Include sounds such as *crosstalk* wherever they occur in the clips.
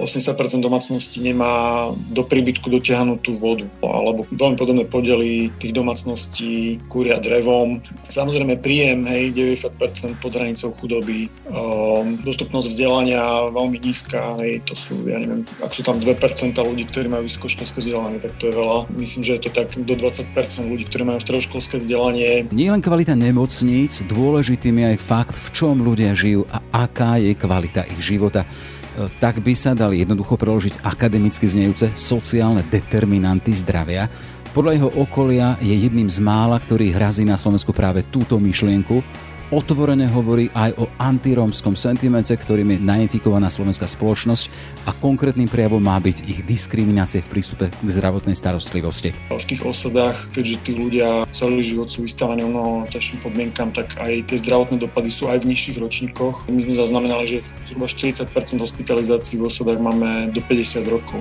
80% domácností nemá do príbytku dotiahnutú tú vodu, alebo veľmi podobné podely tých domácností kúria drevom. Samozrejme príjem, hej, 90% pod hranicou chudoby, um, dostupnosť vzdelania veľmi nízka, hej, to sú, ja neviem, ak sú tam 2% ľudí, ktorí majú vysokoškolské vzdelanie, tak to je veľa. Myslím, že je to tak do 20% ľudí, ktorí majú stredoškolské vzdelanie. Nie len kvalita nemocníc, dôležitým je aj fakt, v čom ľudia žijú a aká je kvalita ich života tak by sa dali jednoducho preložiť akademicky znejúce sociálne determinanty zdravia. Podľa jeho okolia je jedným z mála, ktorý hrazí na Slovensku práve túto myšlienku otvorene hovorí aj o antirómskom sentimente, ktorým je nainfikovaná slovenská spoločnosť a konkrétnym prejavom má byť ich diskriminácie v prístupe k zdravotnej starostlivosti. V tých osadách, keďže tí ľudia celý život sú vystavení mnoho ťažším podmienkam, tak aj tie zdravotné dopady sú aj v nižších ročníkoch. My sme zaznamenali, že zhruba 40% hospitalizácií v osadách máme do 50 rokov,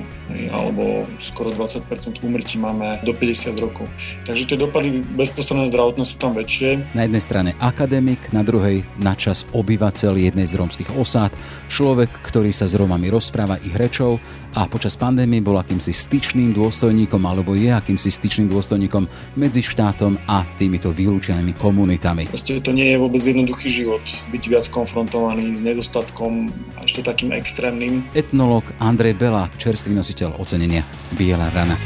alebo skoro 20% úmrtí máme do 50 rokov. Takže tie dopady bezprostredné zdravotné sú tam väčšie. Na jednej strane akadémik, Dominik, na druhej načas obyvateľ jednej z rómskych osád, človek, ktorý sa s Rómami rozpráva ich rečou a počas pandémie bol akýmsi styčným dôstojníkom alebo je akýmsi styčným dôstojníkom medzi štátom a týmito vylúčenými komunitami. Proste to nie je vôbec jednoduchý život, byť viac konfrontovaný s nedostatkom a ešte takým extrémnym. Etnolog Andrej Belák, čerstvý nositeľ ocenenia Biela rana.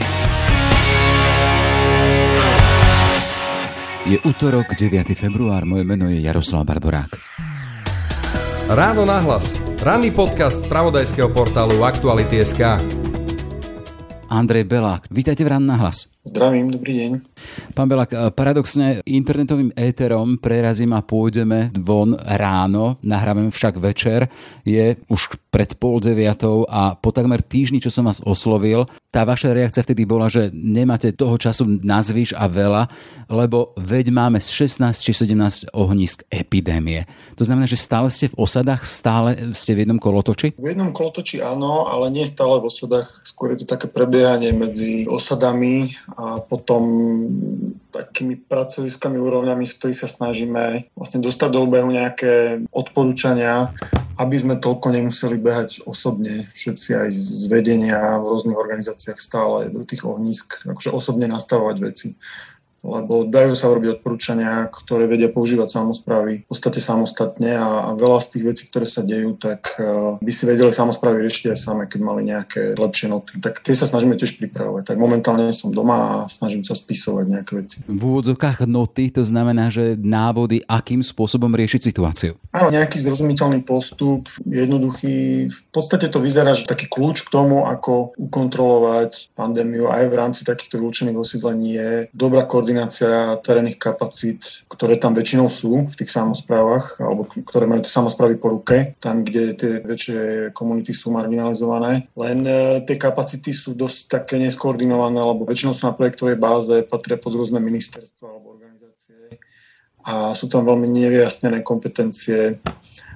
Je útorok, 9. február, moje meno je Jaroslav Barborák. Ráno nahlas. Ranný podcast z pravodajského portálu Aktuality.sk. Andrej Belák, vítajte v Ráno nahlas. Zdravím, dobrý deň. Pán Belak, paradoxne internetovým éterom prerazím a pôjdeme von ráno, nahrávame však večer, je už pred pol deviatou a po takmer týždni, čo som vás oslovil, tá vaša reakcia vtedy bola, že nemáte toho času nazvíš a veľa, lebo veď máme z 16 či 17 ohnisk epidémie. To znamená, že stále ste v osadách, stále ste v jednom kolotoči? V jednom kolotoči áno, ale nie stále v osadách. Skôr je to také prebiehanie medzi osadami a potom takými pracoviskými úrovňami, z ktorých sa snažíme vlastne dostať do obehu nejaké odporúčania, aby sme toľko nemuseli behať osobne, všetci aj z vedenia v rôznych organizáciách stále do tých ohnízk, akože osobne nastavovať veci lebo dajú sa robiť odporúčania, ktoré vedia používať samozprávy v podstate samostatne a, a veľa z tých vecí, ktoré sa dejú, tak uh, by si vedeli samozprávy riešiť aj same, keď mali nejaké lepšie noty. Tak tie sa snažíme tiež pripravovať. Tak momentálne som doma a snažím sa spisovať nejaké veci. V úvodzokách noty to znamená, že návody, akým spôsobom riešiť situáciu. Áno, nejaký zrozumiteľný postup, jednoduchý. V podstate to vyzerá, že taký kľúč k tomu, ako ukontrolovať pandémiu aj v rámci takýchto vylúčených osídlení je dobrá koordinácia koordinácia terénnych kapacít, ktoré tam väčšinou sú v tých samozprávach, alebo ktoré majú tie samozprávy po ruke, tam, kde tie väčšie komunity sú marginalizované. Len e, tie kapacity sú dosť také neskoordinované, alebo väčšinou sú na projektovej báze, patria pod rôzne ministerstva alebo organizácie a sú tam veľmi nevyjasnené kompetencie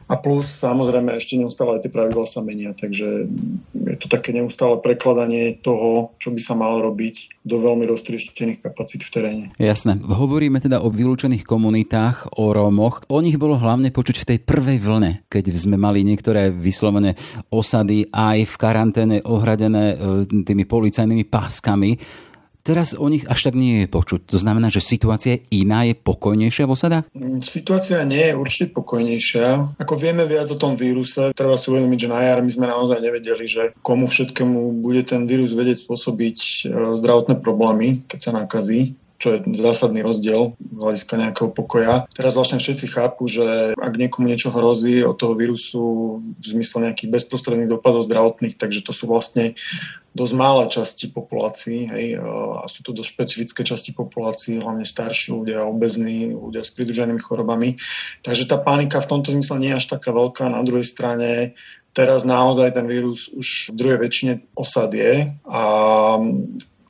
a plus samozrejme ešte neustále aj tie pravidla sa menia, takže je to také neustále prekladanie toho, čo by sa malo robiť do veľmi roztrieštených kapacít v teréne. Jasné. Hovoríme teda o vylúčených komunitách, o Rómoch. O nich bolo hlavne počuť v tej prvej vlne, keď sme mali niektoré vyslovené osady aj v karanténe ohradené e, tými policajnými páskami. Teraz o nich až tak nie je počuť. To znamená, že situácia je iná, je pokojnejšia v osadách? Mm, situácia nie je určite pokojnejšia. Ako vieme viac o tom víruse, treba si uvedomiť, že na jar my sme naozaj nevedeli, že komu všetkému bude ten vírus vedieť spôsobiť e, zdravotné problémy, keď sa nakazí čo je zásadný rozdiel z hľadiska nejakého pokoja. Teraz vlastne všetci chápu, že ak niekomu niečo hrozí od toho vírusu v zmysle nejakých bezprostredných dopadov zdravotných, takže to sú vlastne dosť malé časti populácií hej, a sú to dosť špecifické časti populácií, hlavne starší ľudia, obezní, ľudia s pridruženými chorobami. Takže tá panika v tomto zmysle nie je až taká veľká. Na druhej strane teraz naozaj ten vírus už v druhej väčšine osad je a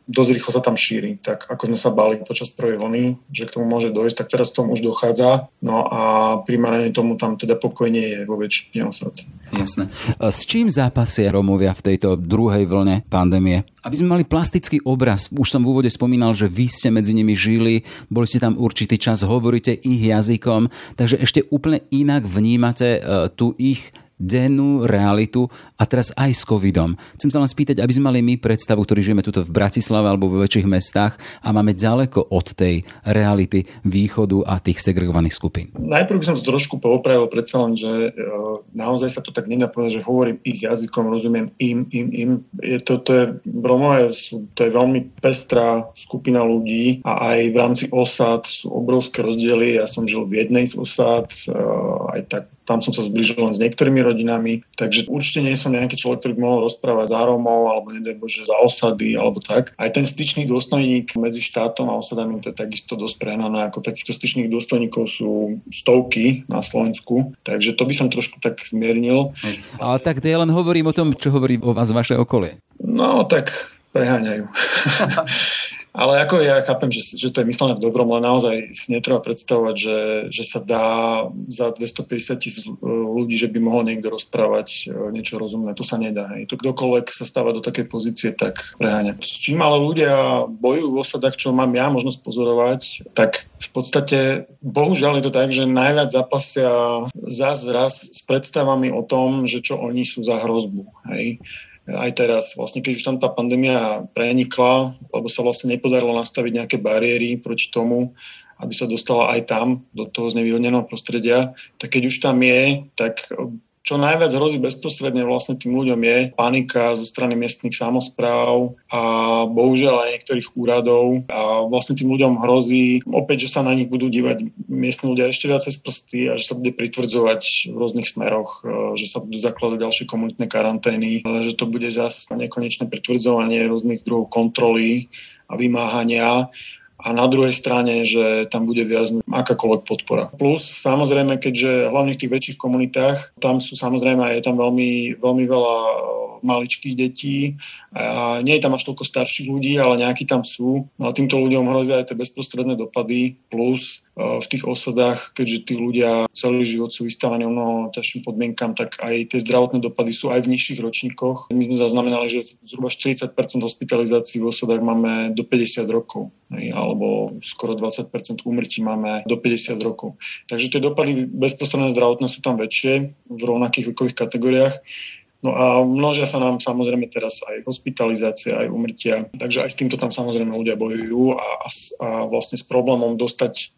dosť rýchlo sa tam šíri. Tak ako sme sa báli počas prvej vlny, že k tomu môže dojsť, tak teraz tomu už dochádza. No a primárne tomu tam teda pokojne je vo väčšine osad. Jasné. S čím zápasia Romovia v tejto druhej vlne pandémie? Aby sme mali plastický obraz, už som v úvode spomínal, že vy ste medzi nimi žili, boli ste tam určitý čas, hovoríte ich jazykom, takže ešte úplne inak vnímate uh, tu ich dennú realitu a teraz aj s covidom. Chcem sa len spýtať, aby sme mali my predstavu, ktorí žijeme tuto v Bratislave alebo vo väčších mestách a máme ďaleko od tej reality východu a tých segregovaných skupín. Najprv by som to trošku poopravil, predsa len, že e, naozaj sa to tak nedá že hovorím ich jazykom, rozumiem im, im, im. Je to, to je, Romové sú, to je veľmi pestrá skupina ľudí a aj v rámci osád sú obrovské rozdiely. Ja som žil v jednej z osád, e, aj tak tam som sa zbližil len s niektorými rodinami, takže určite nie som nejaký človek, ktorý by mohol rozprávať za Rómov, alebo nedaj Bože za osady, alebo tak. Aj ten styčný dôstojník medzi štátom a osadami, to je takisto dosť prehnané, ako takýchto styčných dôstojníkov sú stovky na Slovensku, takže to by som trošku tak zmiernil. Ale tak ja len hovorím o tom, čo hovorí o vás vaše okolie. No, tak preháňajú. *laughs* Ale ako ja chápem, že, že to je myslené v dobrom, ale naozaj si netreba predstavovať, že, že sa dá za 250 tisíc ľudí, že by mohol niekto rozprávať e, niečo rozumné. To sa nedá. Hej. To kdokoľvek sa stáva do takej pozície, tak preháňa. S čím ale ľudia bojujú v osadách, čo mám ja možnosť pozorovať, tak v podstate bohužiaľ je to tak, že najviac zapasia zás raz s predstavami o tom, že čo oni sú za hrozbu. Hej aj teraz, vlastne keď už tam tá pandémia prenikla, lebo sa vlastne nepodarilo nastaviť nejaké bariéry proti tomu, aby sa dostala aj tam, do toho znevýhodneného prostredia, tak keď už tam je, tak čo najviac hrozí bezprostredne vlastne tým ľuďom je panika zo strany miestnych samozpráv a bohužiaľ aj niektorých úradov. A vlastne tým ľuďom hrozí opäť, že sa na nich budú dívať miestni ľudia ešte viacej z prsty a že sa bude pritvrdzovať v rôznych smeroch, e, že sa budú zakladať ďalšie komunitné karantény, že to bude zase nekonečné pritvrdzovanie rôznych druhov kontroly a vymáhania a na druhej strane, že tam bude viac akákoľvek podpora. Plus samozrejme, keďže hlavne v tých väčších komunitách, tam sú samozrejme, je tam veľmi, veľmi veľa maličkých detí. A nie je tam až toľko starších ľudí, ale nejakí tam sú. No a týmto ľuďom hrozia aj tie bezprostredné dopady, plus e, v tých osadách, keďže tí ľudia celý život sú vystavení mnoho ťažším podmienkam, tak aj tie zdravotné dopady sú aj v nižších ročníkoch. My sme zaznamenali, že zhruba 40% hospitalizácií v osadách máme do 50 rokov, alebo skoro 20% úmrtí máme do 50 rokov. Takže tie dopady bezprostredné zdravotné sú tam väčšie v rovnakých vekových kategóriách. No a množia sa nám samozrejme teraz aj hospitalizácia, aj umrtia. Takže aj s týmto tam samozrejme ľudia bojujú a, a, a vlastne s problémom dostať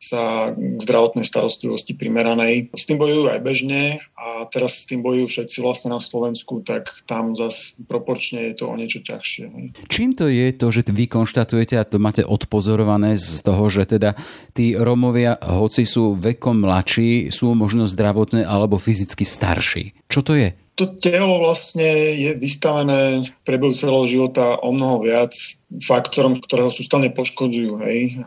sa k zdravotnej starostlivosti primeranej. S tým bojujú aj bežne a teraz s tým bojujú všetci vlastne na Slovensku, tak tam zase proporčne je to o niečo ťažšie. Čím to je to, že vy konštatujete a to máte odpozorované z toho, že teda tí Romovia, hoci sú vekom mladší, sú možno zdravotné alebo fyzicky starší? Čo to je? To telo vlastne je vystavené v priebehu celého života o mnoho viac faktorom, ktoré ho sústavne poškodzujú. Hej.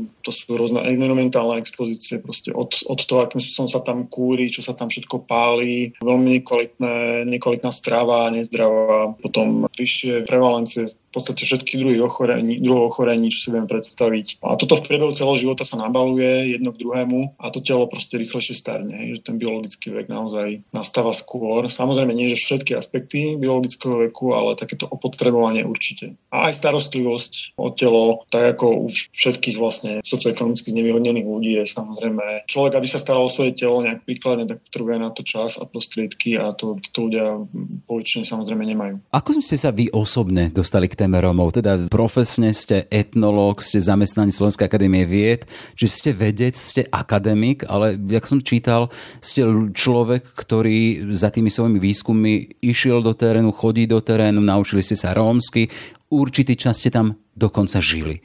To sú rôzne environmentálne expozície, proste od, od toho, akým spôsobom sa tam kúri, čo sa tam všetko pálí, veľmi nekvalitné, nekvalitná strava, nezdravá, potom vyššie prevalencie v podstate všetkých druhých ochorení, druhov ochorení, čo si viem predstaviť. A toto v priebehu celého života sa nabaluje jedno k druhému a to telo proste rýchlejšie starne, hej, že ten biologický vek naozaj nastáva skôr. Samozrejme nie, že všetky aspekty biologického veku, ale takéto opotrebovanie určite. A aj starostlivosť o telo, tak ako u všetkých vlastne socioekonomicky znevýhodnených ľudí je samozrejme človek, aby sa staral o svoje telo nejak príkladne, tak potrebuje na to čas a prostriedky a to, to ľudia poväčšine samozrejme nemajú. Ako ste sa vy osobne dostali k téme Rómov? Teda profesne ste etnológ, ste zamestnaní Slovenskej akadémie vied, či ste vedec, ste akademik, ale jak som čítal, ste človek, ktorý za tými svojimi výskummi išiel do terénu, chodí do terénu, naučili ste sa rómsky, určitý čas ste tam dokonca žili.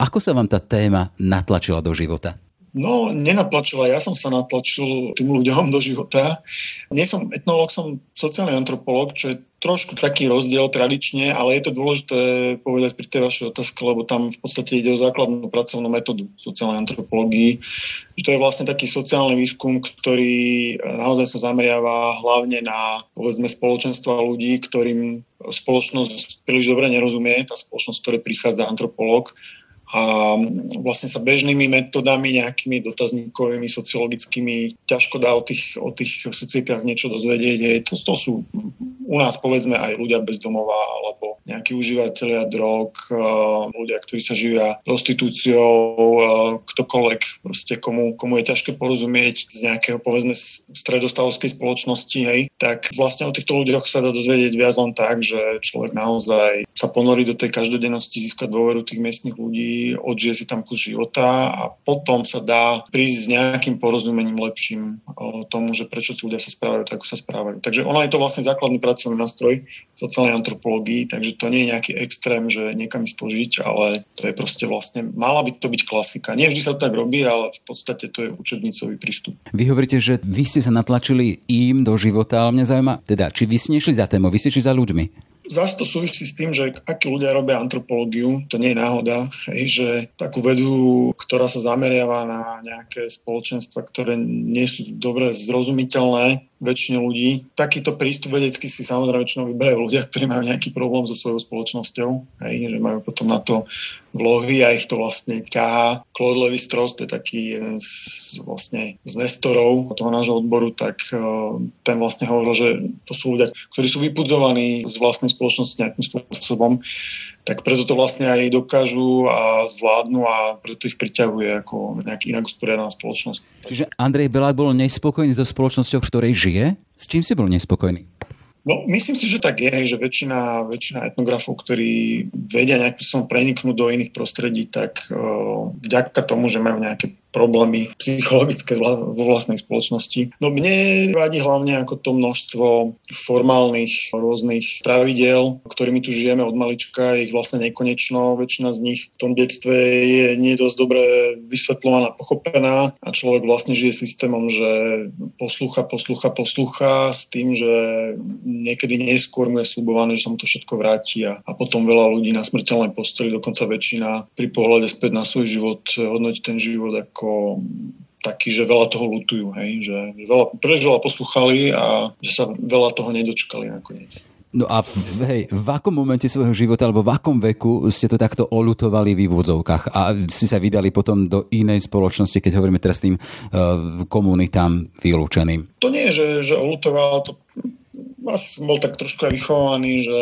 Ako sa vám tá téma natlačila do života? No, nenatlačila. Ja som sa natlačil tým ľuďom do života. Nie som etnológ, som sociálny antropológ, čo je trošku taký rozdiel tradične, ale je to dôležité povedať pri tej vašej otázke, lebo tam v podstate ide o základnú pracovnú metódu sociálnej antropológii. To je vlastne taký sociálny výskum, ktorý naozaj sa zameriava hlavne na povedzme spoločenstva ľudí, ktorým spoločnosť príliš dobre nerozumie, tá spoločnosť, ktorej prichádza antropológ a vlastne sa bežnými metodami, nejakými dotazníkovými, sociologickými, ťažko dá o tých, o tých societách niečo dozvedieť. To, to sú u nás povedzme aj ľudia bez domova alebo nejakí užívateľia drog, ľudia, ktorí sa živia prostitúciou, ktokoľvek, proste komu, komu je ťažké porozumieť z nejakého, povedzme, stredostavovskej spoločnosti, hej, tak vlastne o týchto ľuďoch sa dá dozvedieť viac len tak, že človek naozaj sa ponorí do tej každodennosti, získa dôveru tých miestnych ľudí, odžije si tam kus života a potom sa dá prísť s nejakým porozumením lepším tomu, že prečo tí ľudia sa správajú tak, ako sa správajú. Takže ono je to vlastne základný pracovný nástroj v sociálnej antropológii, takže to nie je nejaký extrém, že niekam ísť požiť, ale to je proste vlastne, mala by to byť klasika. Nie vždy sa to tak robí, ale v podstate to je učebnicový prístup. Vy hovoríte, že vy ste sa natlačili im do života, ale mňa zaujíma, teda, či vy ste za tému, vy ste za ľuďmi. Zás to súvisí s tým, že akí ľudia robia antropológiu, to nie je náhoda, hej, že takú vedu, ktorá sa zameriava na nejaké spoločenstva, ktoré nie sú dobre zrozumiteľné, väčšine ľudí. Takýto prístup vedecký si samozrejme väčšinou vyberajú ľudia, ktorí majú nejaký problém so svojou spoločnosťou, hej, že majú potom na to vlohy a ich to vlastne ťahá. Claude Levi to je taký z, vlastne, z nestorov toho nášho odboru, tak uh, ten vlastne hovoril, že to sú ľudia, ktorí sú vypudzovaní z vlastnej spoločnosti nejakým spôsobom tak preto to vlastne aj dokážu a zvládnu a preto ich priťahuje ako nejaký inak usporiadaná spoločnosť. Čiže Andrej Belák bol nespokojný so spoločnosťou, v ktorej žije? S čím si bol nespokojný? No, myslím si, že tak je, že väčšina, väčšina etnografov, ktorí vedia nejakým som preniknúť do iných prostredí, tak uh, vďaka tomu, že majú nejaké problémy psychologické vo vlastnej spoločnosti. No mne vadí hlavne ako to množstvo formálnych rôznych pravidel, ktorými tu žijeme od malička, ich vlastne nekonečno, väčšina z nich v tom detstve je nie dosť dobre vysvetľovaná, pochopená a človek vlastne žije systémom, že poslúcha, poslúcha, poslúcha s tým, že niekedy neskôr mu je slubované, že sa mu to všetko vráti a, a potom veľa ľudí na smrteľnej posteli, dokonca väčšina pri pohľade späť na svoj život hodnotí ten život ako ako taký, že veľa toho lutujú, hej, že veľa, príliš veľa poslúchali a že sa veľa toho nedočkali nakoniec. No a v, hej, v akom momente svojho života alebo v akom veku ste to takto olutovali v úvodzovkách a si sa vydali potom do inej spoločnosti, keď hovoríme teraz tým uh, komunitám vylúčeným? To nie je, že, že olutoval, to Vás bol tak trošku aj vychovaný, že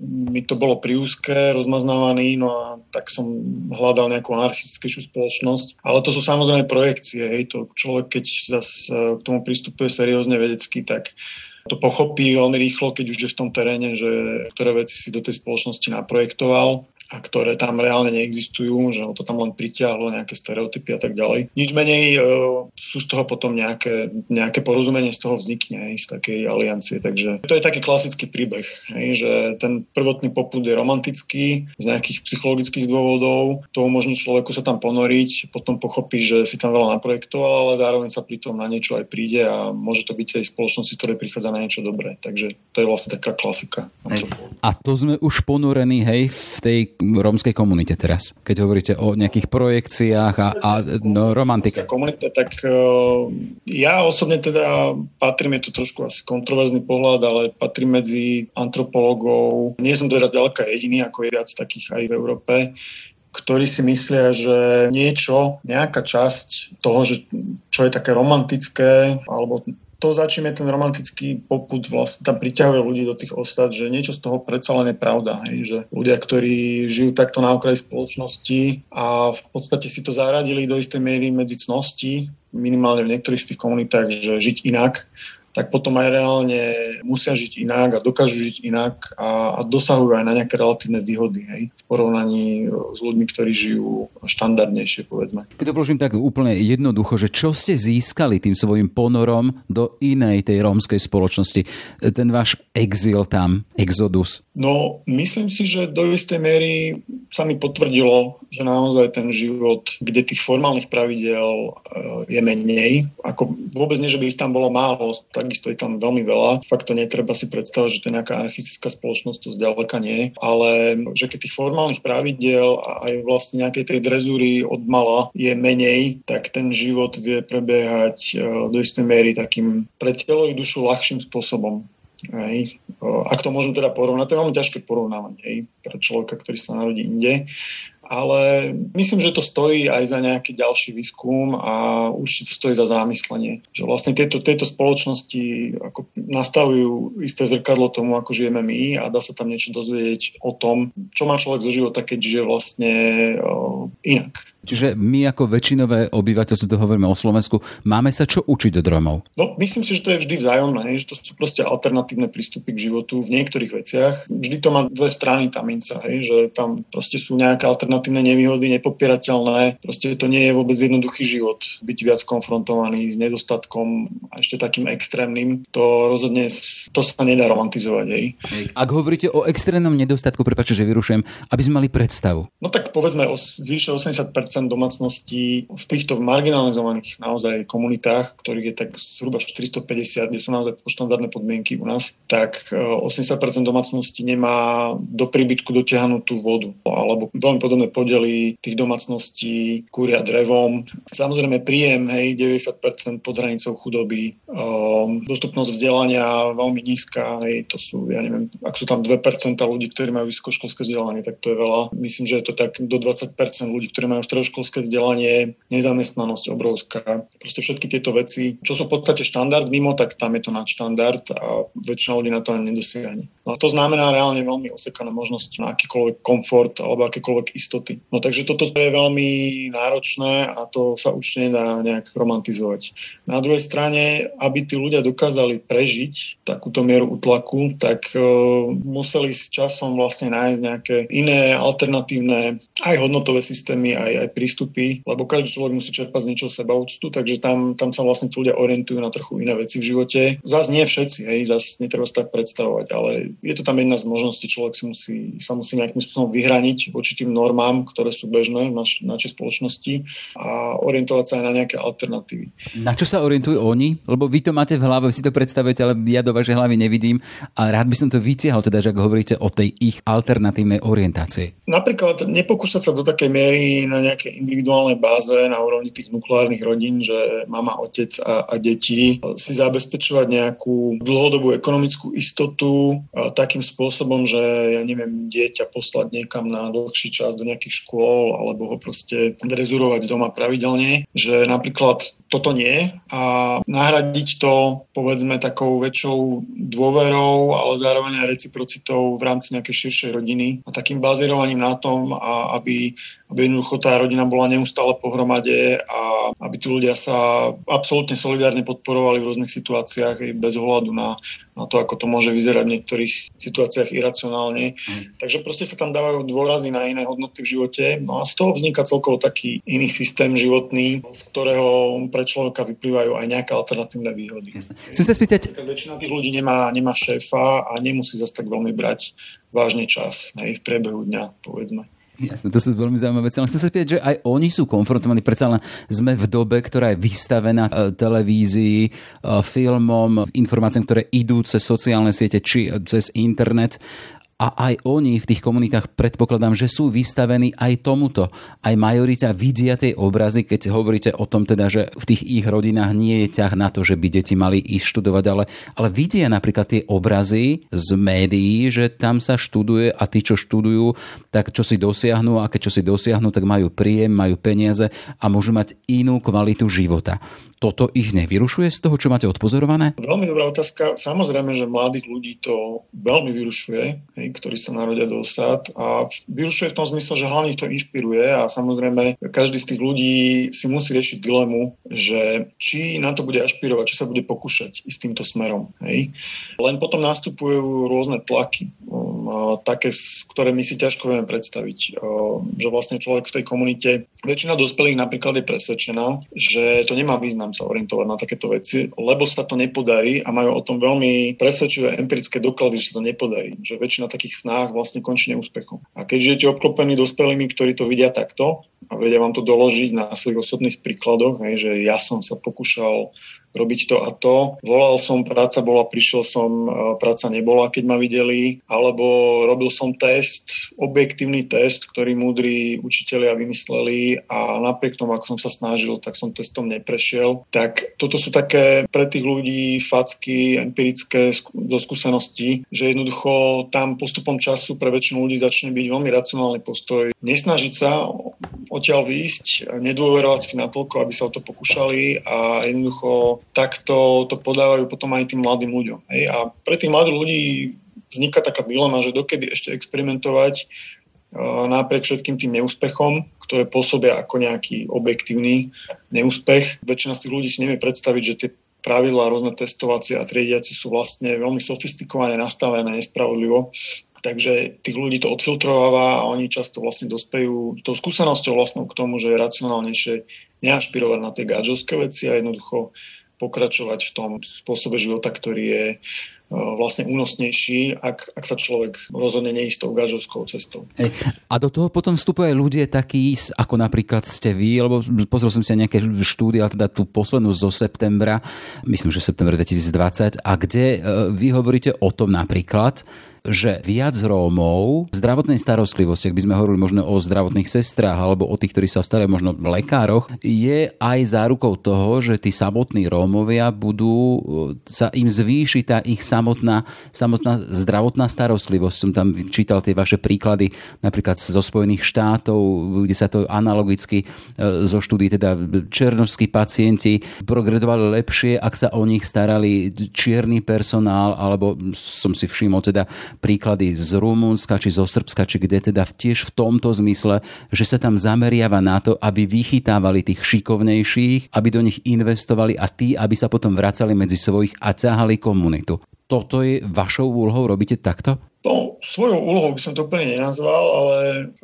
mi to bolo priúzke, rozmaznávaný, no a tak som hľadal nejakú anarchistickejšiu spoločnosť. Ale to sú samozrejme projekcie, hej, to človek, keď zase k tomu pristupuje seriózne vedecky, tak to pochopí veľmi rýchlo, keď už je v tom teréne, že ktoré veci si do tej spoločnosti naprojektoval a ktoré tam reálne neexistujú, že ho to tam len pritiahlo, nejaké stereotypy a tak ďalej. Nič menej e, sú z toho potom nejaké, nejaké porozumenie z toho vznikne, aj z takej aliancie. Takže to je taký klasický príbeh, hej, že ten prvotný poput je romantický z nejakých psychologických dôvodov, to umožní človeku sa tam ponoriť, potom pochopí, že si tam veľa naprojektoval, ale zároveň sa pri tom na niečo aj príde a môže to byť tej spoločnosti, ktorej prichádza na niečo dobré. Takže to je vlastne taká klasika. A to sme už ponorení, hej, v tej rómskej komunite teraz, keď hovoríte o nejakých projekciách a, a no, romantike? Komunita, tak uh, ja osobne teda patrím, je to trošku asi kontroverzný pohľad, ale patrím medzi antropologov. Nie som teraz ďaleka jediný, ako je viac takých aj v Európe ktorí si myslia, že niečo, nejaká časť toho, že čo je také romantické, alebo to, za ten romantický poput, vlastne tam priťahuje ľudí do tých osad, že niečo z toho predsa len je pravda. Hej, že ľudia, ktorí žijú takto na okraji spoločnosti a v podstate si to zaradili do istej miery medzi cnosti, minimálne v niektorých z tých komunitách, že žiť inak, tak potom aj reálne musia žiť inak a dokážu žiť inak a, a dosahujú aj na nejaké relatívne výhody hej, v porovnaní e, s ľuďmi, ktorí žijú štandardnejšie, povedzme. Keď to položím tak úplne jednoducho, že čo ste získali tým svojim ponorom do inej tej rómskej spoločnosti? Ten váš exil tam, exodus? No, myslím si, že do istej miery sa mi potvrdilo, že naozaj ten život, kde tých formálnych pravidel e, je menej, ako vôbec nie, že by ich tam bolo málo, takisto je tam veľmi veľa. Fakt to netreba si predstavať, že to je nejaká anarchistická spoločnosť, to zďaleka nie. Ale že keď tých formálnych pravidiel a aj vlastne nejakej tej drezúry od mala je menej, tak ten život vie prebiehať e, do istej miery takým pre telo i dušu ľahším spôsobom. Hej. Ak to môžem teda porovnať, to je veľmi ťažké porovnávať hej, pre človeka, ktorý sa narodí inde ale myslím, že to stojí aj za nejaký ďalší výskum a určite to stojí za zámyslenie. Že vlastne tieto, tieto spoločnosti ako nastavujú isté zrkadlo tomu, ako žijeme my a dá sa tam niečo dozvedieť o tom, čo má človek zo života, keď žije vlastne inak. Čiže my ako väčšinové obyvateľstvo, to hovoríme o Slovensku, máme sa čo učiť od Romov? No, myslím si, že to je vždy vzájomné, že to sú proste alternatívne prístupy k životu v niektorých veciach. Vždy to má dve strany tá minca, hej, že tam proste sú nejaké alternatívne nevýhody, nepopierateľné. Proste to nie je vôbec jednoduchý život. Byť viac konfrontovaný s nedostatkom a ešte takým extrémnym, to rozhodne to sa nedá romantizovať. Hej. Ak hovoríte o extrémnom nedostatku, prepáčte, že vyrušujem, aby sme mali predstavu. No tak povedzme, vyše 80% domácností v týchto marginalizovaných naozaj komunitách, ktorých je tak zhruba 450, kde sú naozaj štandardné podmienky u nás, tak 80% e, domácností nemá do príbytku dotiahnú tú vodu. Alebo veľmi podobné podely tých domácností kúria drevom. Samozrejme príjem, hej, 90% pod hranicou chudoby. Um, dostupnosť vzdelania veľmi nízka, hej, to sú, ja neviem, ak sú tam 2% ľudí, ktorí majú vysokoškolské vzdelanie, tak to je veľa. Myslím, že je to tak do 20% ľudí, ktorí majú stredoškolské vzdelanie, nezamestnanosť obrovská. Proste všetky tieto veci, čo sú v podstate štandard mimo, tak tam je to nadštandard a väčšina ľudí na to ani nedosiahne. No a to znamená reálne veľmi osekané možnosti na akýkoľvek komfort alebo akékoľvek istoty. No takže toto je veľmi náročné a to sa už nedá nejak romantizovať. Na druhej strane, aby tí ľudia dokázali prežiť takúto mieru utlaku, tak uh, museli s časom vlastne nájsť nejaké iné alternatívne aj hodnotové systémy, aj, aj prístupy, lebo každý človek musí čerpať z niečoho seba úctu, takže tam, tam sa vlastne tí ľudia orientujú na trochu iné veci v živote. Zas nie všetci, hej, zas netreba sa tak predstavovať, ale je to tam jedna z možností, človek si musí, sa musí nejakým spôsobom vyhraniť voči tým normám, ktoré sú bežné v naš, našej spoločnosti a orientovať sa aj na nejaké alternatívy. Na čo sa orientujú oni? Lebo vy to máte v hlave, si to predstavujete, ale ja do vašej hlavy nevidím a rád by som to vytiahol, teda, že ak hovoríte o tej ich alternatívnej orientácii. Napríklad nepokúšať sa do takej miery na nejakej individuálnej báze na úrovni tých nukleárnych rodín, že mama, otec a, a deti si zabezpečovať nejakú dlhodobú ekonomickú istotu takým spôsobom, že ja neviem, dieťa poslať niekam na dlhší čas do nejakých škôl alebo ho proste drezurovať doma pravidelne, že napríklad toto nie. A nahradiť to povedzme takou väčšou dôverou, ale zároveň aj reciprocitou v rámci nejakej širšej rodiny a takým bazírovaním na tom, a aby aby jednoducho tá rodina bola neustále pohromade a aby tí ľudia sa absolútne solidárne podporovali v rôznych situáciách bez ohľadu na, na to, ako to môže vyzerať v niektorých situáciách iracionálne. Mm. Takže proste sa tam dávajú dôrazy na iné hodnoty v živote no a z toho vzniká celkovo taký iný systém životný, z ktorého pre človeka vyplývajú aj nejaké alternatívne výhody. Chcem sa spýtať... Väčšina tých ľudí nemá, nemá šéfa a nemusí zase tak veľmi brať vážne čas aj v priebehu dňa, povedzme. Jasné, to sú veľmi zaujímavé veci. Ale chcem sa spýtať, že aj oni sú konfrontovaní, predsa len sme v dobe, ktorá je vystavená e, televízii, e, filmom, informáciám, ktoré idú cez sociálne siete či cez internet a aj oni v tých komunitách predpokladám, že sú vystavení aj tomuto. Aj majorita vidia tie obrazy, keď hovoríte o tom teda, že v tých ich rodinách nie je ťah na to, že by deti mali ísť študovať, ale, ale vidia napríklad tie obrazy z médií, že tam sa študuje a tí, čo študujú, tak čo si dosiahnu a keď čo si dosiahnu, tak majú príjem, majú peniaze a môžu mať inú kvalitu života toto ich nevyrušuje z toho, čo máte odpozorované? Veľmi dobrá otázka. Samozrejme, že mladých ľudí to veľmi vyrušuje, hej, ktorí sa narodia do osad a vyrušuje v tom zmysle, že hlavne ich to inšpiruje a samozrejme každý z tých ľudí si musí riešiť dilemu, že či na to bude ašpirovať, či sa bude pokúšať ísť týmto smerom. Hej. Len potom nastupujú rôzne tlaky, um, také, ktoré my si ťažko vieme predstaviť. Um, že vlastne človek v tej komunite, väčšina dospelých napríklad je presvedčená, že to nemá význam sa orientovať na takéto veci, lebo sa to nepodarí a majú o tom veľmi presvedčivé empirické doklady, že sa to nepodarí. Že väčšina takých snách vlastne končí neúspechom. A keď žijete obklopený dospelými, ktorí to vidia takto, a vedia vám to doložiť na svojich osobných príkladoch, hej, že ja som sa pokúšal robiť to a to. Volal som, práca bola, prišiel som, práca nebola, keď ma videli, alebo robil som test, objektívny test, ktorý múdri učitelia vymysleli a napriek tomu, ako som sa snažil, tak som testom neprešiel. Tak toto sú také pre tých ľudí facky, empirické zo skúseností, že jednoducho tam postupom času pre väčšinu ľudí začne byť veľmi racionálny postoj. Nesnažiť sa odtiaľ výjsť, nedôverovať si natoľko, aby sa o to pokúšali a jednoducho takto to podávajú potom aj tým mladým ľuďom. Hej. A pre tých mladých ľudí vzniká taká dilema, že dokedy ešte experimentovať napriek všetkým tým neúspechom, ktoré pôsobia ako nejaký objektívny neúspech. Väčšina z tých ľudí si nevie predstaviť, že tie pravidlá rôzne testovacie a triediaci sú vlastne veľmi sofistikované, nastavené nespravodlivo. Takže tých ľudí to odfiltrováva a oni často vlastne dospejú tou skúsenosťou vlastnou k tomu, že je racionálnejšie neašpirovať na tie gadžovské veci a jednoducho pokračovať v tom spôsobe života, ktorý je e, vlastne únosnejší, ak, ak sa človek rozhodne neistou gažovskou cestou. Ej, a do toho potom vstupujú aj ľudia takí, ako napríklad ste vy, lebo pozrel som si nejaké štúdie, ale teda tú poslednú zo septembra, myslím, že september 2020, a kde e, vy hovoríte o tom napríklad, že viac Rómov v zdravotnej starostlivosti, ak by sme hovorili možno o zdravotných sestrách alebo o tých, ktorí sa starajú možno v lekároch, je aj zárukou toho, že tí samotní Rómovia budú, sa im zvýši tá ich samotná, samotná zdravotná starostlivosť. Som tam čítal tie vaše príklady napríklad zo Spojených štátov, kde sa to analogicky e, zo štúdí teda černožskí pacienti progredovali lepšie, ak sa o nich starali čierny personál, alebo som si všimol teda príklady z Rumunska či zo Srbska, či kde teda tiež v tomto zmysle, že sa tam zameriava na to, aby vychytávali tých šikovnejších, aby do nich investovali a tí, aby sa potom vracali medzi svojich a ťahali komunitu. Toto je vašou úlohou, robíte takto? No, svojou úlohou by som to úplne nenazval, ale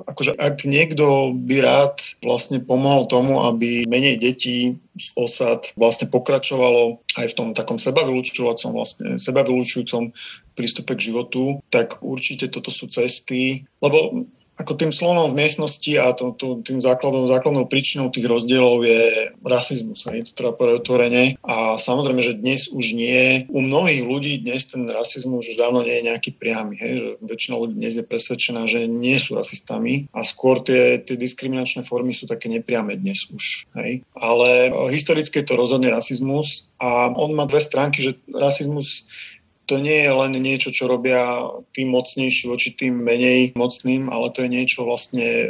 akože ak niekto by rád vlastne pomohol tomu, aby menej detí z osad vlastne pokračovalo aj v tom takom sebavylučujúcom, vlastne sebavylučujúcom prístupe k životu, tak určite toto sú cesty, lebo ako tým slovom v miestnosti a to, to, tým základnou, základnou príčinou tých rozdielov je rasizmus, hej, to treba otvorene. A samozrejme, že dnes už nie, u mnohých ľudí dnes ten rasizmus už dávno nie je nejaký priamy, hej, že väčšina ľudí dnes je presvedčená, že nie sú rasistami a skôr tie, tie diskriminačné formy sú také nepriame dnes už. Hej. Ale historicky je to rozhodne rasizmus a on má dve stránky, že rasizmus to nie je len niečo, čo robia tým mocnejší voči tým menej mocným, ale to je niečo vlastne, e,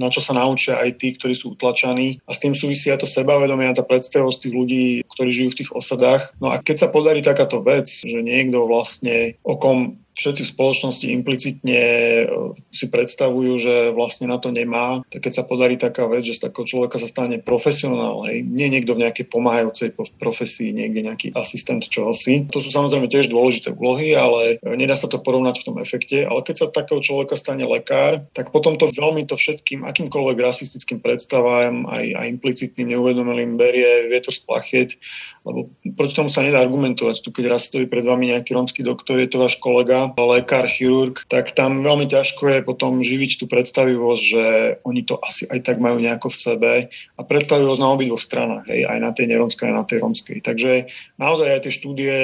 na čo sa naučia aj tí, ktorí sú utlačaní. A s tým súvisí aj to sebavedomie a tá predstavosť tých ľudí, ktorí žijú v tých osadách. No a keď sa podarí takáto vec, že niekto vlastne, o kom všetci v spoločnosti implicitne e, si predstavujú, že vlastne na to nemá, tak keď sa podarí taká vec, že z takého človeka sa stane profesionál, hej, nie niekto v nejakej pomáhajúcej profesii, niekde nejaký asistent čohosi. To sú samozrejme tiež dôležité úlohy, ale nedá sa to porovnať v tom efekte. Ale keď sa takého človeka stane lekár, tak potom to veľmi to všetkým, akýmkoľvek rasistickým predstavám, aj, aj implicitným, neuvedomelým berie, vie to splachieť lebo proti tomu sa nedá argumentovať. Tu keď raz stojí pred vami nejaký rómsky doktor, je to váš kolega, lekár, chirurg, tak tam veľmi ťažko je potom živiť tú predstavivosť, že oni to asi aj tak majú nejako v sebe a predstavivosť na obidvoch stranách, hej, aj na tej nerómskej, aj na tej rómskej. Takže naozaj aj tie štúdie,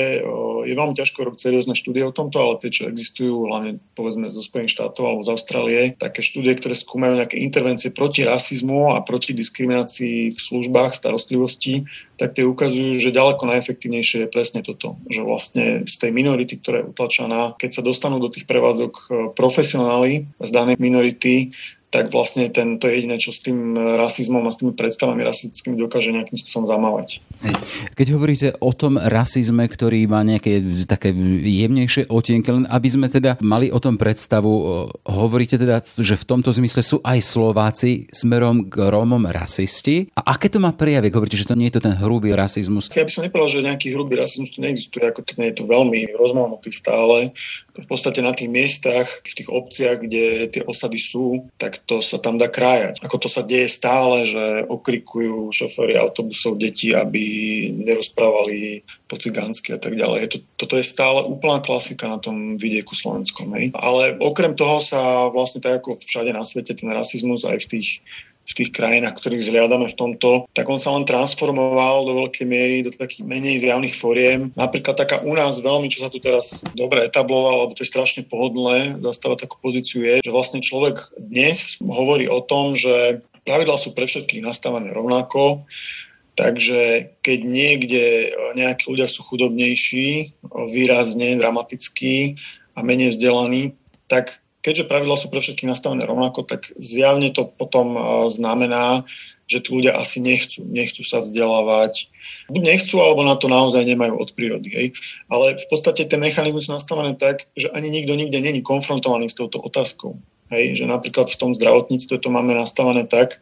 je veľmi ťažko robiť seriózne štúdie o tomto, ale tie, čo existujú, hlavne povedzme zo Spojených štátov alebo z Austrálie, také štúdie, ktoré skúmajú nejaké intervencie proti rasizmu a proti diskriminácii v službách starostlivosti, tak tie ukazujú, že ďaleko najefektívnejšie je presne toto, že vlastne z tej minority, ktorá je utlačená, keď sa dostanú do tých prevádzok eh, profesionáli z danej minority, tak vlastne ten, to je jediné, čo s tým rasizmom a s tými predstavami rasistickými dokáže nejakým spôsobom zamávať. Keď hovoríte o tom rasizme, ktorý má nejaké také jemnejšie otienky, len aby sme teda mali o tom predstavu, hovoríte teda, že v tomto zmysle sú aj Slováci smerom k Rómom rasisti. A aké to má prejavy? Hovoríte, že to nie je to ten hrubý rasizmus? Ja by som nepovedal, že nejaký hrubý rasizmus tu neexistuje, ako to nie je to veľmi rozmohnutý stále v podstate na tých miestach, v tých obciach, kde tie osady sú, tak to sa tam dá krájať. Ako to sa deje stále, že okrikujú šoféry autobusov deti, aby nerozprávali po cigánsky a tak ďalej. To, toto je stále úplná klasika na tom vidieku slovenskom. Hej. Ale okrem toho sa vlastne tak ako všade na svete ten rasizmus aj v tých v tých krajinách, ktorých zliadame v tomto, tak on sa len transformoval do veľkej miery do takých menej zjavných foriem. Napríklad taká u nás veľmi, čo sa tu teraz dobre etabloval, alebo to je strašne pohodlné zastávať takú pozíciu, je, že vlastne človek dnes hovorí o tom, že pravidlá sú pre všetkých nastavené rovnako, Takže keď niekde nejakí ľudia sú chudobnejší, výrazne, dramaticky a menej vzdelaní, tak keďže pravidla sú pre všetkých nastavené rovnako, tak zjavne to potom znamená, že tí ľudia asi nechcú, nechcú sa vzdelávať. Buď nechcú, alebo na to naozaj nemajú od prírody. Hej. Ale v podstate tie mechanizmy sú nastavené tak, že ani nikto nikde není konfrontovaný s touto otázkou. Hej, že napríklad v tom zdravotníctve to máme nastavené tak,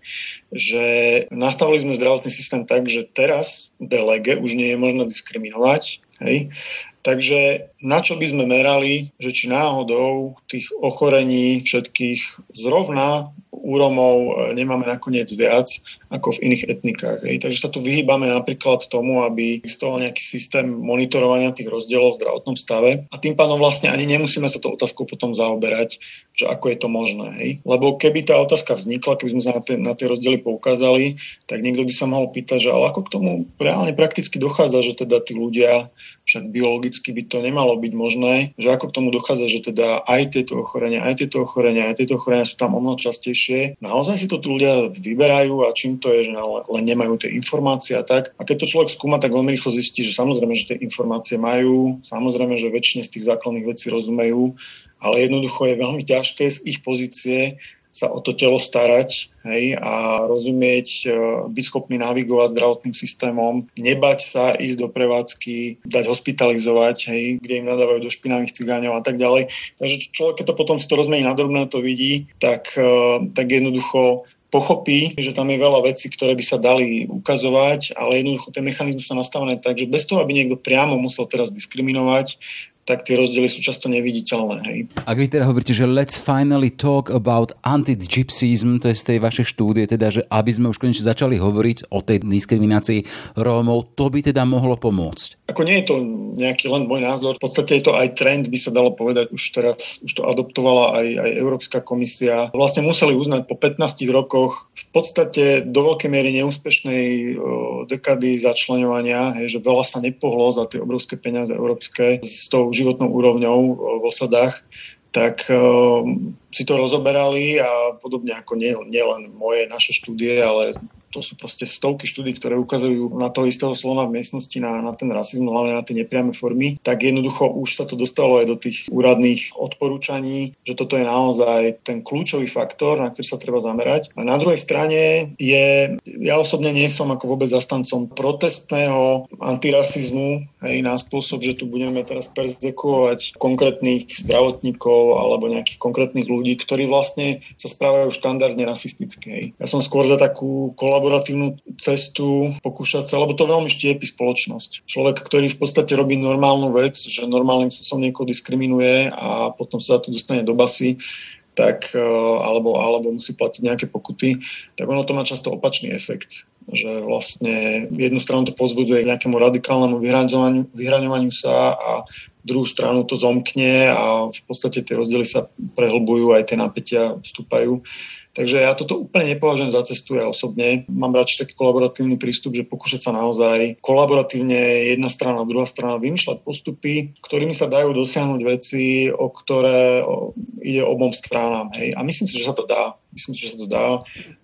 že nastavili sme zdravotný systém tak, že teraz delege už nie je možné diskriminovať. Hej. Takže na čo by sme merali, že či náhodou tých ochorení všetkých zrovna u Romov e, nemáme nakoniec viac ako v iných etnikách. Hej. Takže sa tu vyhýbame napríklad tomu, aby existoval nejaký systém monitorovania tých rozdielov v zdravotnom stave a tým pádom vlastne ani nemusíme sa to otázkou potom zaoberať, že ako je to možné. Hej. Lebo keby tá otázka vznikla, keby sme sa na na tie rozdiely poukázali, tak niekto by sa mohol pýtať, že ale ako k tomu reálne prakticky dochádza, že teda tí ľudia, však biologicky by to nemalo byť možné, že ako k tomu dochádza, že teda aj tieto ochorenia, aj tieto ochorenia, aj tieto ochorenia sú tam o mnoho častejšie. Naozaj si to tí ľudia vyberajú a čím to je, že len nemajú tie informácie a tak. A keď to človek skúma, tak veľmi rýchlo zistí, že samozrejme, že tie informácie majú, samozrejme, že väčšine z tých základných vecí rozumejú, ale jednoducho je veľmi ťažké z ich pozície sa o to telo starať hej, a rozumieť, e, byť schopný navigovať zdravotným systémom, nebať sa ísť do prevádzky, dať hospitalizovať, hej, kde im nadávajú do špinavých cigáňov a tak ďalej. Takže človek, keď to potom si to rozmení na drobné, to vidí, tak, e, tak jednoducho pochopí, že tam je veľa vecí, ktoré by sa dali ukazovať, ale jednoducho tie mechanizmy sú nastavené tak, že bez toho, aby niekto priamo musel teraz diskriminovať, tak tie rozdiely sú často neviditeľné. Hej. Ak vy teda hovoríte, že let's finally talk about anti-gypsyism, to je z tej vašej štúdie, teda, že aby sme už konečne začali hovoriť o tej diskriminácii Rómov, to by teda mohlo pomôcť. Ako nie je to nejaký len môj názor, v podstate je to aj trend, by sa dalo povedať, už teraz, už to adoptovala aj, aj Európska komisia. Vlastne museli uznať po 15 rokoch v podstate do veľkej miery neúspešnej dekady začlenovania, hej, že veľa sa nepohlo za tie obrovské peniaze európske s tou životnou úrovňou v osadách, tak si to rozoberali a podobne ako nie, nie moje, naše štúdie, ale to sú proste stovky štúdí, ktoré ukazujú na toho istého slona v miestnosti, na, na ten rasizmus, hlavne na tie nepriame formy, tak jednoducho už sa to dostalo aj do tých úradných odporúčaní, že toto je naozaj ten kľúčový faktor, na ktorý sa treba zamerať. A na druhej strane je, ja osobne nie som ako vôbec zastancom protestného antirasizmu, aj na spôsob, že tu budeme teraz perzekuovať konkrétnych zdravotníkov alebo nejakých konkrétnych ľudí, ktorí vlastne sa správajú štandardne rasisticky. Ja som skôr za takú kolaboratívnu cestu, pokúšať sa, lebo to veľmi štiepi spoločnosť. Človek, ktorý v podstate robí normálnu vec, že normálnym spôsobom niekoho diskriminuje a potom sa tu dostane do basy, tak, e, alebo, alebo musí platiť nejaké pokuty, tak ono to má často opačný efekt že vlastne jednu stranu to pozbudzuje k nejakému radikálnemu vyhraňovaniu, vyhraňovaniu sa a druhú stranu to zomkne a v podstate tie rozdiely sa prehlbujú, aj tie napätia vstúpajú. Takže ja toto úplne nepovažujem za cestu ja osobne. Mám radšej taký kolaboratívny prístup, že pokúšať sa naozaj kolaboratívne jedna strana, druhá strana vymýšľať postupy, ktorými sa dajú dosiahnuť veci, o ktoré ide obom stranám. Hej. A myslím si, že sa to dá. Myslím že sa to dá.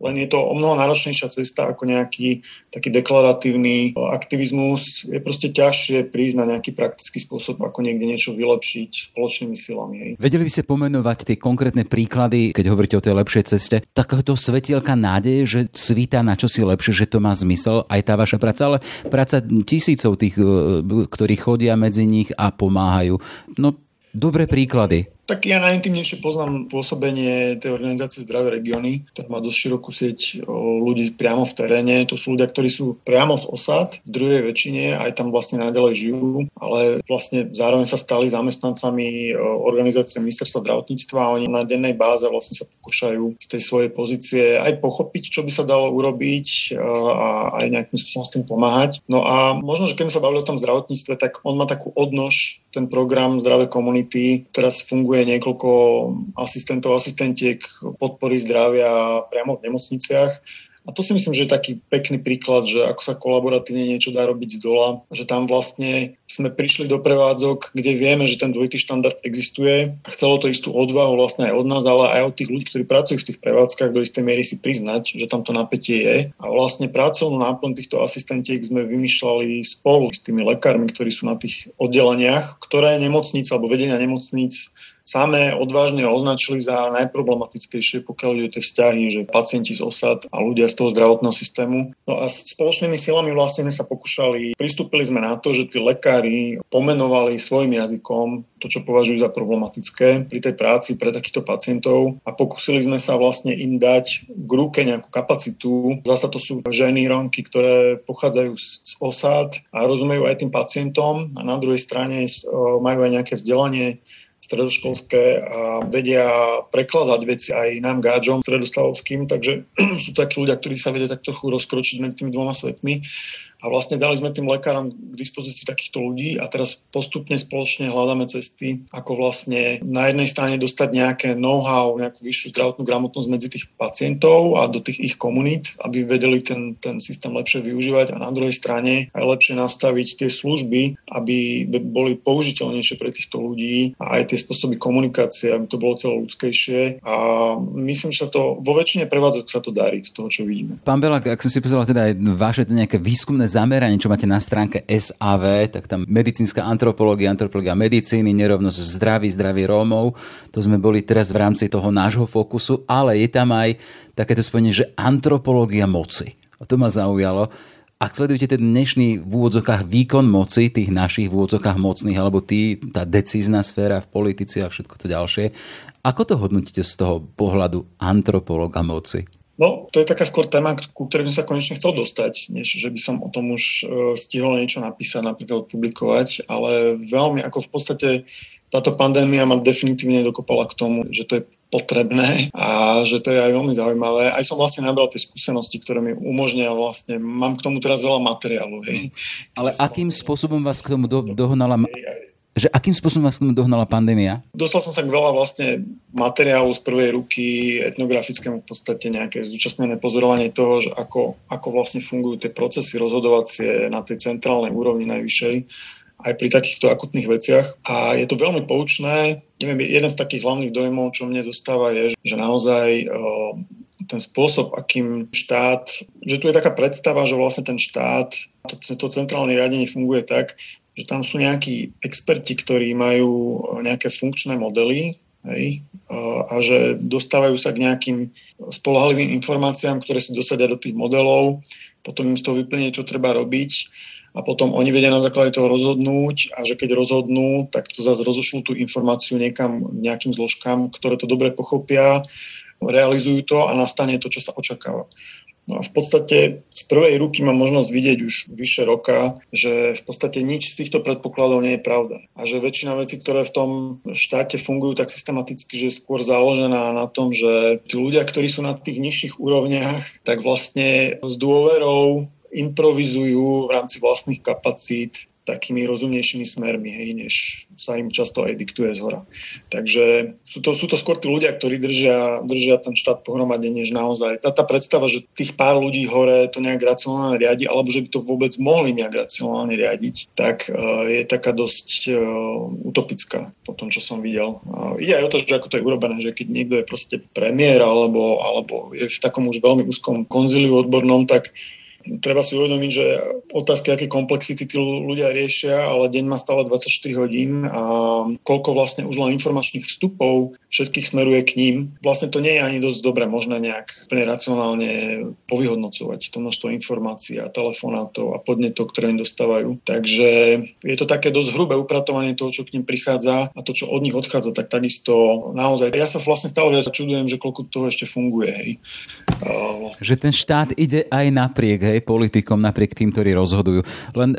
Len je to o mnoho náročnejšia cesta ako nejaký taký deklaratívny aktivizmus. Je proste ťažšie prísť na nejaký praktický spôsob, ako niekde niečo vylepšiť spoločnými silami. Vedeli by ste pomenovať tie konkrétne príklady, keď hovoríte o tej lepšej ceste, takéhoto svetielka nádeje, že svíta na čosi lepšie, že to má zmysel, aj tá vaša práca, ale práca tisícov tých, e, ktorí chodia medzi nich a pomáhajú. No, dobré príklady. Tak ja najintimnejšie poznám pôsobenie tej organizácie Zdravé regióny, ktorá má dosť širokú sieť ľudí priamo v teréne. To sú ľudia, ktorí sú priamo z osad, v druhej väčšine, aj tam vlastne naďalej žijú, ale vlastne zároveň sa stali zamestnancami organizácie ministerstva zdravotníctva a oni na dennej báze vlastne sa pokúšajú z tej svojej pozície aj pochopiť, čo by sa dalo urobiť a aj nejakým spôsobom s tým pomáhať. No a možno, že keď sa bavili o tom zdravotníctve, tak on má takú odnož ten program Zdravé komunity. Teraz funguje niekoľko asistentov, asistentiek podpory zdravia priamo v nemocniciach a to si myslím, že je taký pekný príklad, že ako sa kolaboratívne niečo dá robiť z dola, že tam vlastne sme prišli do prevádzok, kde vieme, že ten dvojitý štandard existuje a chcelo to istú odvahu vlastne aj od nás, ale aj od tých ľudí, ktorí pracujú v tých prevádzkach do istej miery si priznať, že tam to napätie je. A vlastne pracovnú náplň týchto asistentiek sme vymýšľali spolu s tými lekármi, ktorí sú na tých oddeleniach, ktoré nemocnice alebo vedenia nemocníc samé odvážne označili za najproblematickejšie, pokiaľ ide tie vzťahy, že pacienti z osad a ľudia z toho zdravotného systému. No a spoločnými silami vlastne sa pokúšali, pristúpili sme na to, že tí lekári pomenovali svojim jazykom to, čo považujú za problematické pri tej práci pre takýchto pacientov a pokúsili sme sa vlastne im dať k ruke nejakú kapacitu. Zasa to sú ženy, romky, ktoré pochádzajú z osád a rozumejú aj tým pacientom a na druhej strane majú aj nejaké vzdelanie stredoškolské a vedia prekladať veci aj nám gáčom stredostavovským, takže *clears throat* sú takí ľudia, ktorí sa vedia tak trochu rozkročiť medzi tými dvoma svetmi a vlastne dali sme tým lekárom k dispozícii takýchto ľudí a teraz postupne spoločne hľadáme cesty, ako vlastne na jednej strane dostať nejaké know-how, nejakú vyššiu zdravotnú gramotnosť medzi tých pacientov a do tých ich komunít, aby vedeli ten, ten systém lepšie využívať a na druhej strane aj lepšie nastaviť tie služby, aby boli použiteľnejšie pre týchto ľudí a aj tie spôsoby komunikácie, aby to bolo celé ľudskejšie a myslím, že sa to vo väčšine prevádzok sa to darí z toho, čo vidíme. Pán Belak, ak som si pozeral teda aj vaše nejaké výskumné zameranie, čo máte na stránke SAV, tak tam medicínska antropológia, antropológia medicíny, nerovnosť v zdraví, zdraví Rómov. To sme boli teraz v rámci toho nášho fokusu, ale je tam aj takéto spojenie, že antropológia moci. A to ma zaujalo. Ak sledujete ten dnešný v úvodzokách výkon moci, tých našich v úvodzokách mocných, alebo tí, tá decízna sféra v politici a všetko to ďalšie, ako to hodnotíte z toho pohľadu antropologa moci? No, to je taká skôr téma, ku ktorej som sa konečne chcel dostať, než že by som o tom už e, stihol niečo napísať, napríklad publikovať, ale veľmi ako v podstate táto pandémia ma definitívne dokopala k tomu, že to je potrebné a že to je aj veľmi zaujímavé. Aj som vlastne nabral tie skúsenosti, ktoré mi umožnia vlastne, mám k tomu teraz veľa materiálu. Hej. Ale akým spôsobom vás k tomu do, dohnala že akým spôsobom vás dohnala pandémia? Dostal som sa k veľa vlastne materiálu z prvej ruky, etnografickému v podstate nejaké zúčastnené pozorovanie toho, že ako, ako vlastne fungujú tie procesy rozhodovacie na tej centrálnej úrovni najvyššej aj pri takýchto akutných veciach. A je to veľmi poučné. Neviem, jeden z takých hlavných dojmov, čo mne zostáva, je, že naozaj ten spôsob, akým štát, že tu je taká predstava, že vlastne ten štát, to, to centrálne riadenie funguje tak, že tam sú nejakí experti, ktorí majú nejaké funkčné modely hej, a že dostávajú sa k nejakým spolahlivým informáciám, ktoré si dosadia do tých modelov, potom im z toho vyplne, čo treba robiť a potom oni vedia na základe toho rozhodnúť a že keď rozhodnú, tak to zase rozošlú tú informáciu niekam, nejakým zložkám, ktoré to dobre pochopia, realizujú to a nastane to, čo sa očakáva. No a v podstate z prvej ruky mám možnosť vidieť už vyše roka, že v podstate nič z týchto predpokladov nie je pravda. A že väčšina vecí, ktoré v tom štáte fungujú tak systematicky, že je skôr založená na tom, že tí ľudia, ktorí sú na tých nižších úrovniach, tak vlastne s dôverou improvizujú v rámci vlastných kapacít takými rozumnejšími smermi, hej, než sa im často aj diktuje z hora. Takže sú to, sú to skôr tí ľudia, ktorí držia, držia ten štát pohromade, než naozaj. Tá, tá predstava, že tých pár ľudí hore to nejak racionálne riadi, alebo že by to vôbec mohli nejak racionálne riadiť, tak uh, je taká dosť uh, utopická po tom, čo som videl. Uh, ide aj o to, že ako to je urobené, že keď niekto je proste premiér alebo, alebo je v takom už veľmi úzkom konzíliu odbornom, tak treba si uvedomiť, že otázky, aké komplexity tí ľudia riešia, ale deň má stále 24 hodín a koľko vlastne už len informačných vstupov všetkých smeruje k ním. Vlastne to nie je ani dosť dobre možné nejak úplne racionálne povyhodnocovať to množstvo informácií a telefonátov a podnetov, ktoré im dostávajú. Takže je to také dosť hrubé upratovanie toho, čo k ním prichádza a to, čo od nich odchádza, tak takisto naozaj. Ja sa vlastne stále viac čudujem, že koľko toho ešte funguje. Hej. Vlastne. Že ten štát ide aj napriek, hej, politikom, napriek tým, ktorí rozhodujú. Len...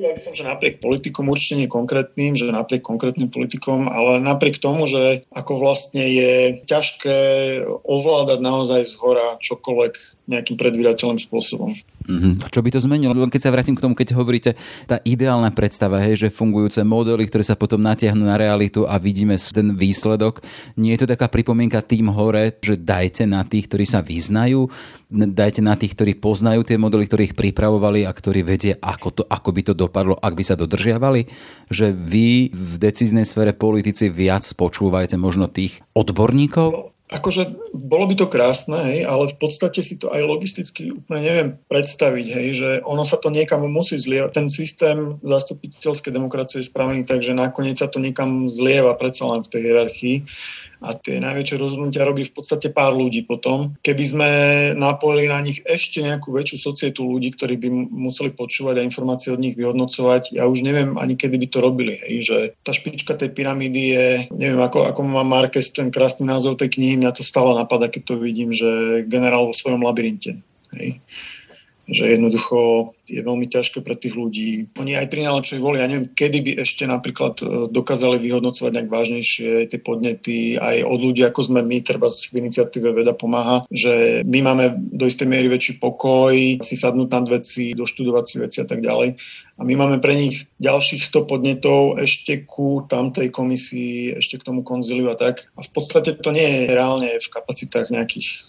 E, Nepovedal som, že napriek politikom určite nie konkrétnym, že napriek konkrétnym politikom, ale napriek tomu, že ako vlastne je ťažké ovládať naozaj z hora čokoľvek nejakým predvydateľným spôsobom. Mm-hmm. Čo by to zmenilo? Len keď sa vrátim k tomu, keď hovoríte, tá ideálna predstava, hej, že fungujúce modely, ktoré sa potom natiahnu na realitu a vidíme ten výsledok, nie je to taká pripomienka tým hore, že dajte na tých, ktorí sa vyznajú, dajte na tých, ktorí poznajú tie modely, ktorí ich pripravovali a ktorí vedie, ako, to, ako by to dopadlo, ak by sa dodržiavali, že vy v decíznej sfére politici viac počúvajte možno tých odborníkov? Akože bolo by to krásne, hej, ale v podstate si to aj logisticky úplne neviem predstaviť, hej, že ono sa to niekam musí zlievať. Ten systém zastupiteľskej demokracie je spravený tak, že nakoniec sa to niekam zlieva predsa len v tej hierarchii a tie najväčšie rozhodnutia robí v podstate pár ľudí potom. Keby sme napojili na nich ešte nejakú väčšiu societu ľudí, ktorí by museli počúvať a informácie od nich vyhodnocovať, ja už neviem ani kedy by to robili. Hej, že tá špička tej pyramídy je, neviem, ako, ako má Marquez ten krásny názov tej knihy, mňa to stále napadá, keď to vidím, že generál vo svojom labyrinte. Hej že jednoducho je veľmi ťažké pre tých ľudí. Oni aj pri najlepšej voli, ja neviem, kedy by ešte napríklad e, dokázali vyhodnocovať nejak vážnejšie tie podnety aj od ľudí, ako sme my, treba v iniciatíve Veda pomáha, že my máme do istej miery väčší pokoj, si sadnúť nad veci, doštudovať si veci a tak ďalej a my máme pre nich ďalších 100 podnetov ešte ku tamtej komisii, ešte k tomu konziliu a tak. A v podstate to nie je reálne v kapacitách nejakých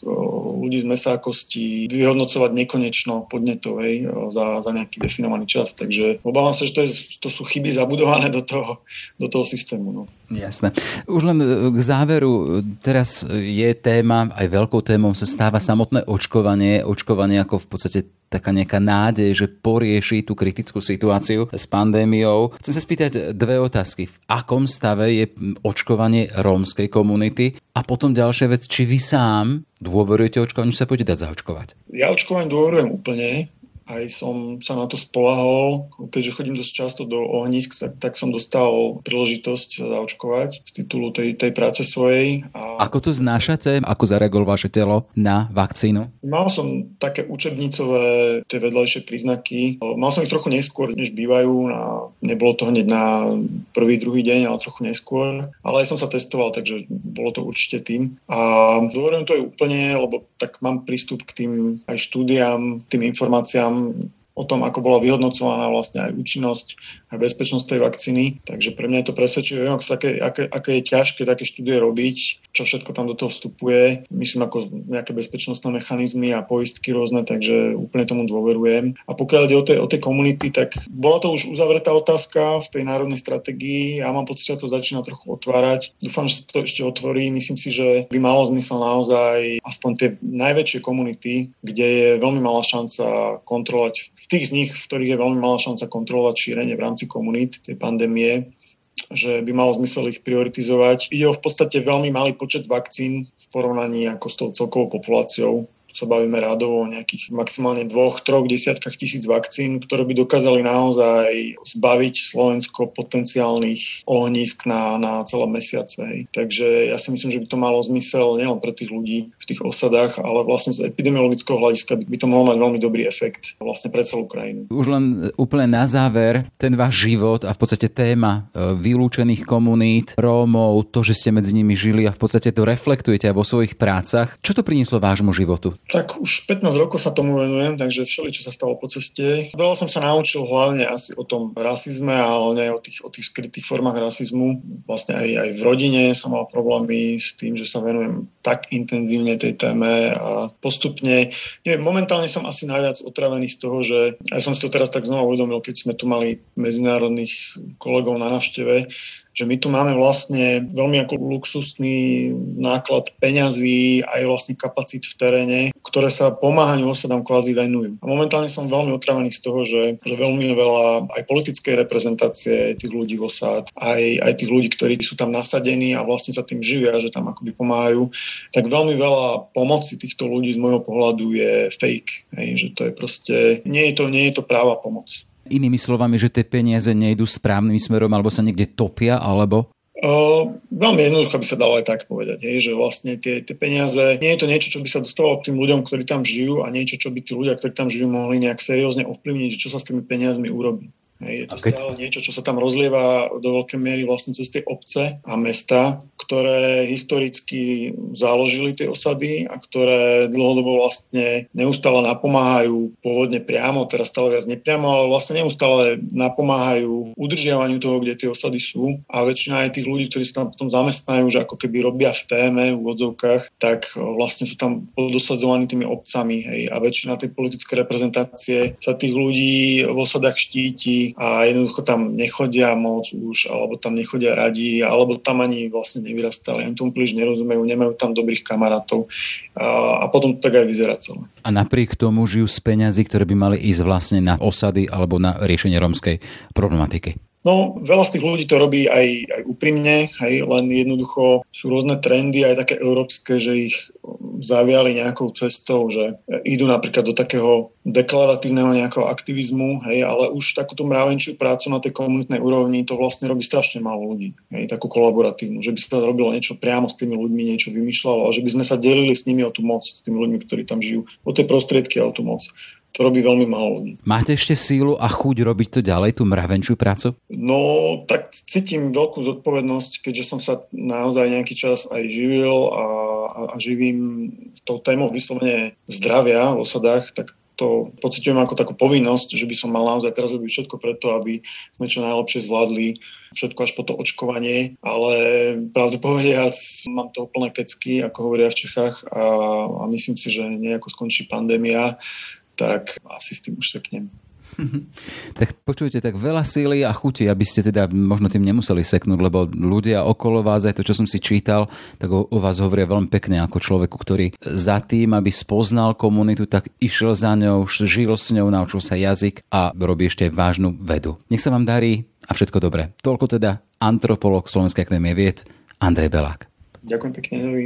ľudí z mesákosti vyhodnocovať nekonečno podnetov hej, za, za nejaký definovaný čas. Takže obávam sa, že to, je, to sú chyby zabudované do toho, do toho systému. No. Jasné. Už len e, k záveru, teraz je téma, aj veľkou témou sa stáva samotné očkovanie, očkovanie ako v podstate taká nejaká nádej, že porieši tú kritickú situáciu s pandémiou. Chcem sa spýtať dve otázky. V akom stave je očkovanie rómskej komunity? A potom ďalšia vec, či vy sám dôverujete očkovaniu, či sa pôjde dať zaočkovať? Ja očkovaniu dôverujem úplne aj som sa na to spolahol. Keďže chodím dosť často do ohnisk, tak, tak som dostal príležitosť sa zaočkovať z titulu tej, tej práce svojej. A... Ako to znášate? Ako zareagovalo vaše telo na vakcínu? Mal som také učebnicové tie vedľajšie príznaky. Mal som ich trochu neskôr, než bývajú. A nebolo to hneď na prvý, druhý deň, ale trochu neskôr. Ale aj som sa testoval, takže bolo to určite tým. A dôverujem to aj úplne, lebo tak mám prístup k tým aj štúdiám, tým informáciám, o tom, ako bola vyhodnocovaná vlastne aj účinnosť a bezpečnosť tej vakcíny. Takže pre mňa je to presvedčivé, aké, aké, aké je ťažké také štúdie robiť, čo všetko tam do toho vstupuje. Myslím ako nejaké bezpečnostné mechanizmy a poistky rôzne, takže úplne tomu dôverujem. A pokiaľ ide o tej, o tej komunity, tak bola to už uzavretá otázka v tej národnej stratégii. Ja mám pocit, že to začína trochu otvárať. Dúfam, že sa to ešte otvorí. Myslím si, že by malo zmysel naozaj aspoň tie najväčšie komunity, kde je veľmi malá šanca kontrolovať v tých z nich, v ktorých je veľmi malá šanca kontrolovať šírenie v rámci komunít tej pandémie, že by malo zmysel ich prioritizovať. Ide o v podstate veľmi malý počet vakcín v porovnaní ako s tou celkovou populáciou sa bavíme rádovo o nejakých maximálne dvoch, troch desiatkách tisíc vakcín, ktoré by dokázali naozaj zbaviť Slovensko potenciálnych ohnízk na, na celé mesiace. Takže ja si myslím, že by to malo zmysel nielen pre tých ľudí v tých osadách, ale vlastne z epidemiologického hľadiska by to mohlo mať veľmi dobrý efekt vlastne pre celú krajinu. Už len úplne na záver, ten váš život a v podstate téma e, vylúčených komunít, Rómov, to, že ste medzi nimi žili a v podstate to reflektujete aj vo svojich prácach. Čo to prinieslo vášmu životu? Tak už 15 rokov sa tomu venujem, takže všeli, čo sa stalo po ceste. Veľa som sa naučil hlavne asi o tom rasizme, ale nie o tých, o tých skrytých formách rasizmu. Vlastne aj, aj v rodine som mal problémy s tým, že sa venujem tak intenzívne tej téme a postupne, neviem, momentálne som asi najviac otravený z toho, že aj som si to teraz tak znova uvedomil, keď sme tu mali medzinárodných kolegov na navšteve, že my tu máme vlastne veľmi ako luxusný náklad peňazí aj vlastne kapacít v teréne, ktoré sa pomáhaniu osadám kvázi venujú. A momentálne som veľmi otravený z toho, že, že veľmi veľa aj politickej reprezentácie tých ľudí v osád, aj, aj tých ľudí, ktorí sú tam nasadení a vlastne sa tým živia, že tam akoby pomáhajú, tak veľmi veľa pomoci týchto ľudí z môjho pohľadu je fake. Hej, že to je proste, nie je to, nie je to práva pomoc. Inými slovami, že tie peniaze nejdú správnym smerom alebo sa niekde topia, alebo? Uh, jednoducho by sa dalo aj tak povedať, hej, že vlastne tie, tie peniaze, nie je to niečo, čo by sa dostalo k tým ľuďom, ktorí tam žijú a niečo, čo by tí ľudia, ktorí tam žijú, mohli nejak seriózne ovplyvniť, čo sa s tými peniazmi urobí. Hej, je to stále niečo, čo sa tam rozlieva do veľkej miery vlastne cez tie obce a mesta, ktoré historicky založili tie osady a ktoré dlhodobo vlastne neustále napomáhajú pôvodne priamo, teraz stále viac nepriamo, ale vlastne neustále napomáhajú udržiavaniu toho, kde tie osady sú. A väčšina aj tých ľudí, ktorí sa tam potom zamestnajú, že ako keby robia v téme v úvodzovkách, tak vlastne sú tam dosadzovaní tými obcami hej, a väčšina tej politické reprezentácie sa tých ľudí v osadách štíti a jednoducho tam nechodia moc už, alebo tam nechodia radi, alebo tam ani vlastne nevyrastali, ani tomu príliš nerozumejú, nemajú tam dobrých kamarátov a, a potom to tak aj vyzerá celé. A napriek tomu žijú z peňazí, ktoré by mali ísť vlastne na osady alebo na riešenie rómskej problematiky. No, veľa z tých ľudí to robí aj, aj úprimne, hej, len jednoducho sú rôzne trendy, aj také európske, že ich zaviali nejakou cestou, že idú napríklad do takého deklaratívneho nejakého aktivizmu, hej, ale už takúto mravenčiu prácu na tej komunitnej úrovni to vlastne robí strašne málo ľudí, hej, takú kolaboratívnu, že by sa robilo niečo priamo s tými ľuďmi, niečo vymýšľalo a že by sme sa delili s nimi o tú moc, s tými ľuďmi, ktorí tam žijú, o tie prostriedky a o tú moc to robí veľmi málo ľudí. Máte ešte sílu a chuť robiť to ďalej, tú mravenčiu prácu? No, tak cítim veľkú zodpovednosť, keďže som sa naozaj nejaký čas aj živil a, a, a živím tou témou vyslovene zdravia v osadách, tak to pocitujem ako takú povinnosť, že by som mal naozaj teraz robiť všetko preto, aby sme čo najlepšie zvládli všetko až po to očkovanie, ale pravdu povediac, mám toho plné kecky, ako hovoria v Čechách a, a myslím si, že nejako skončí pandémia tak asi s tým už seknem. *laughs* tak počujete, tak veľa síly a chuti, aby ste teda možno tým nemuseli seknúť, lebo ľudia okolo vás, aj to, čo som si čítal, tak o, o vás hovoria veľmi pekne ako človeku, ktorý za tým, aby spoznal komunitu, tak išiel za ňou, žil s ňou, naučil sa jazyk a robí ešte vážnu vedu. Nech sa vám darí a všetko dobré. Toľko teda antropolog Slovenskej akadémie vied Andrej Belák. Ďakujem pekne, Novi.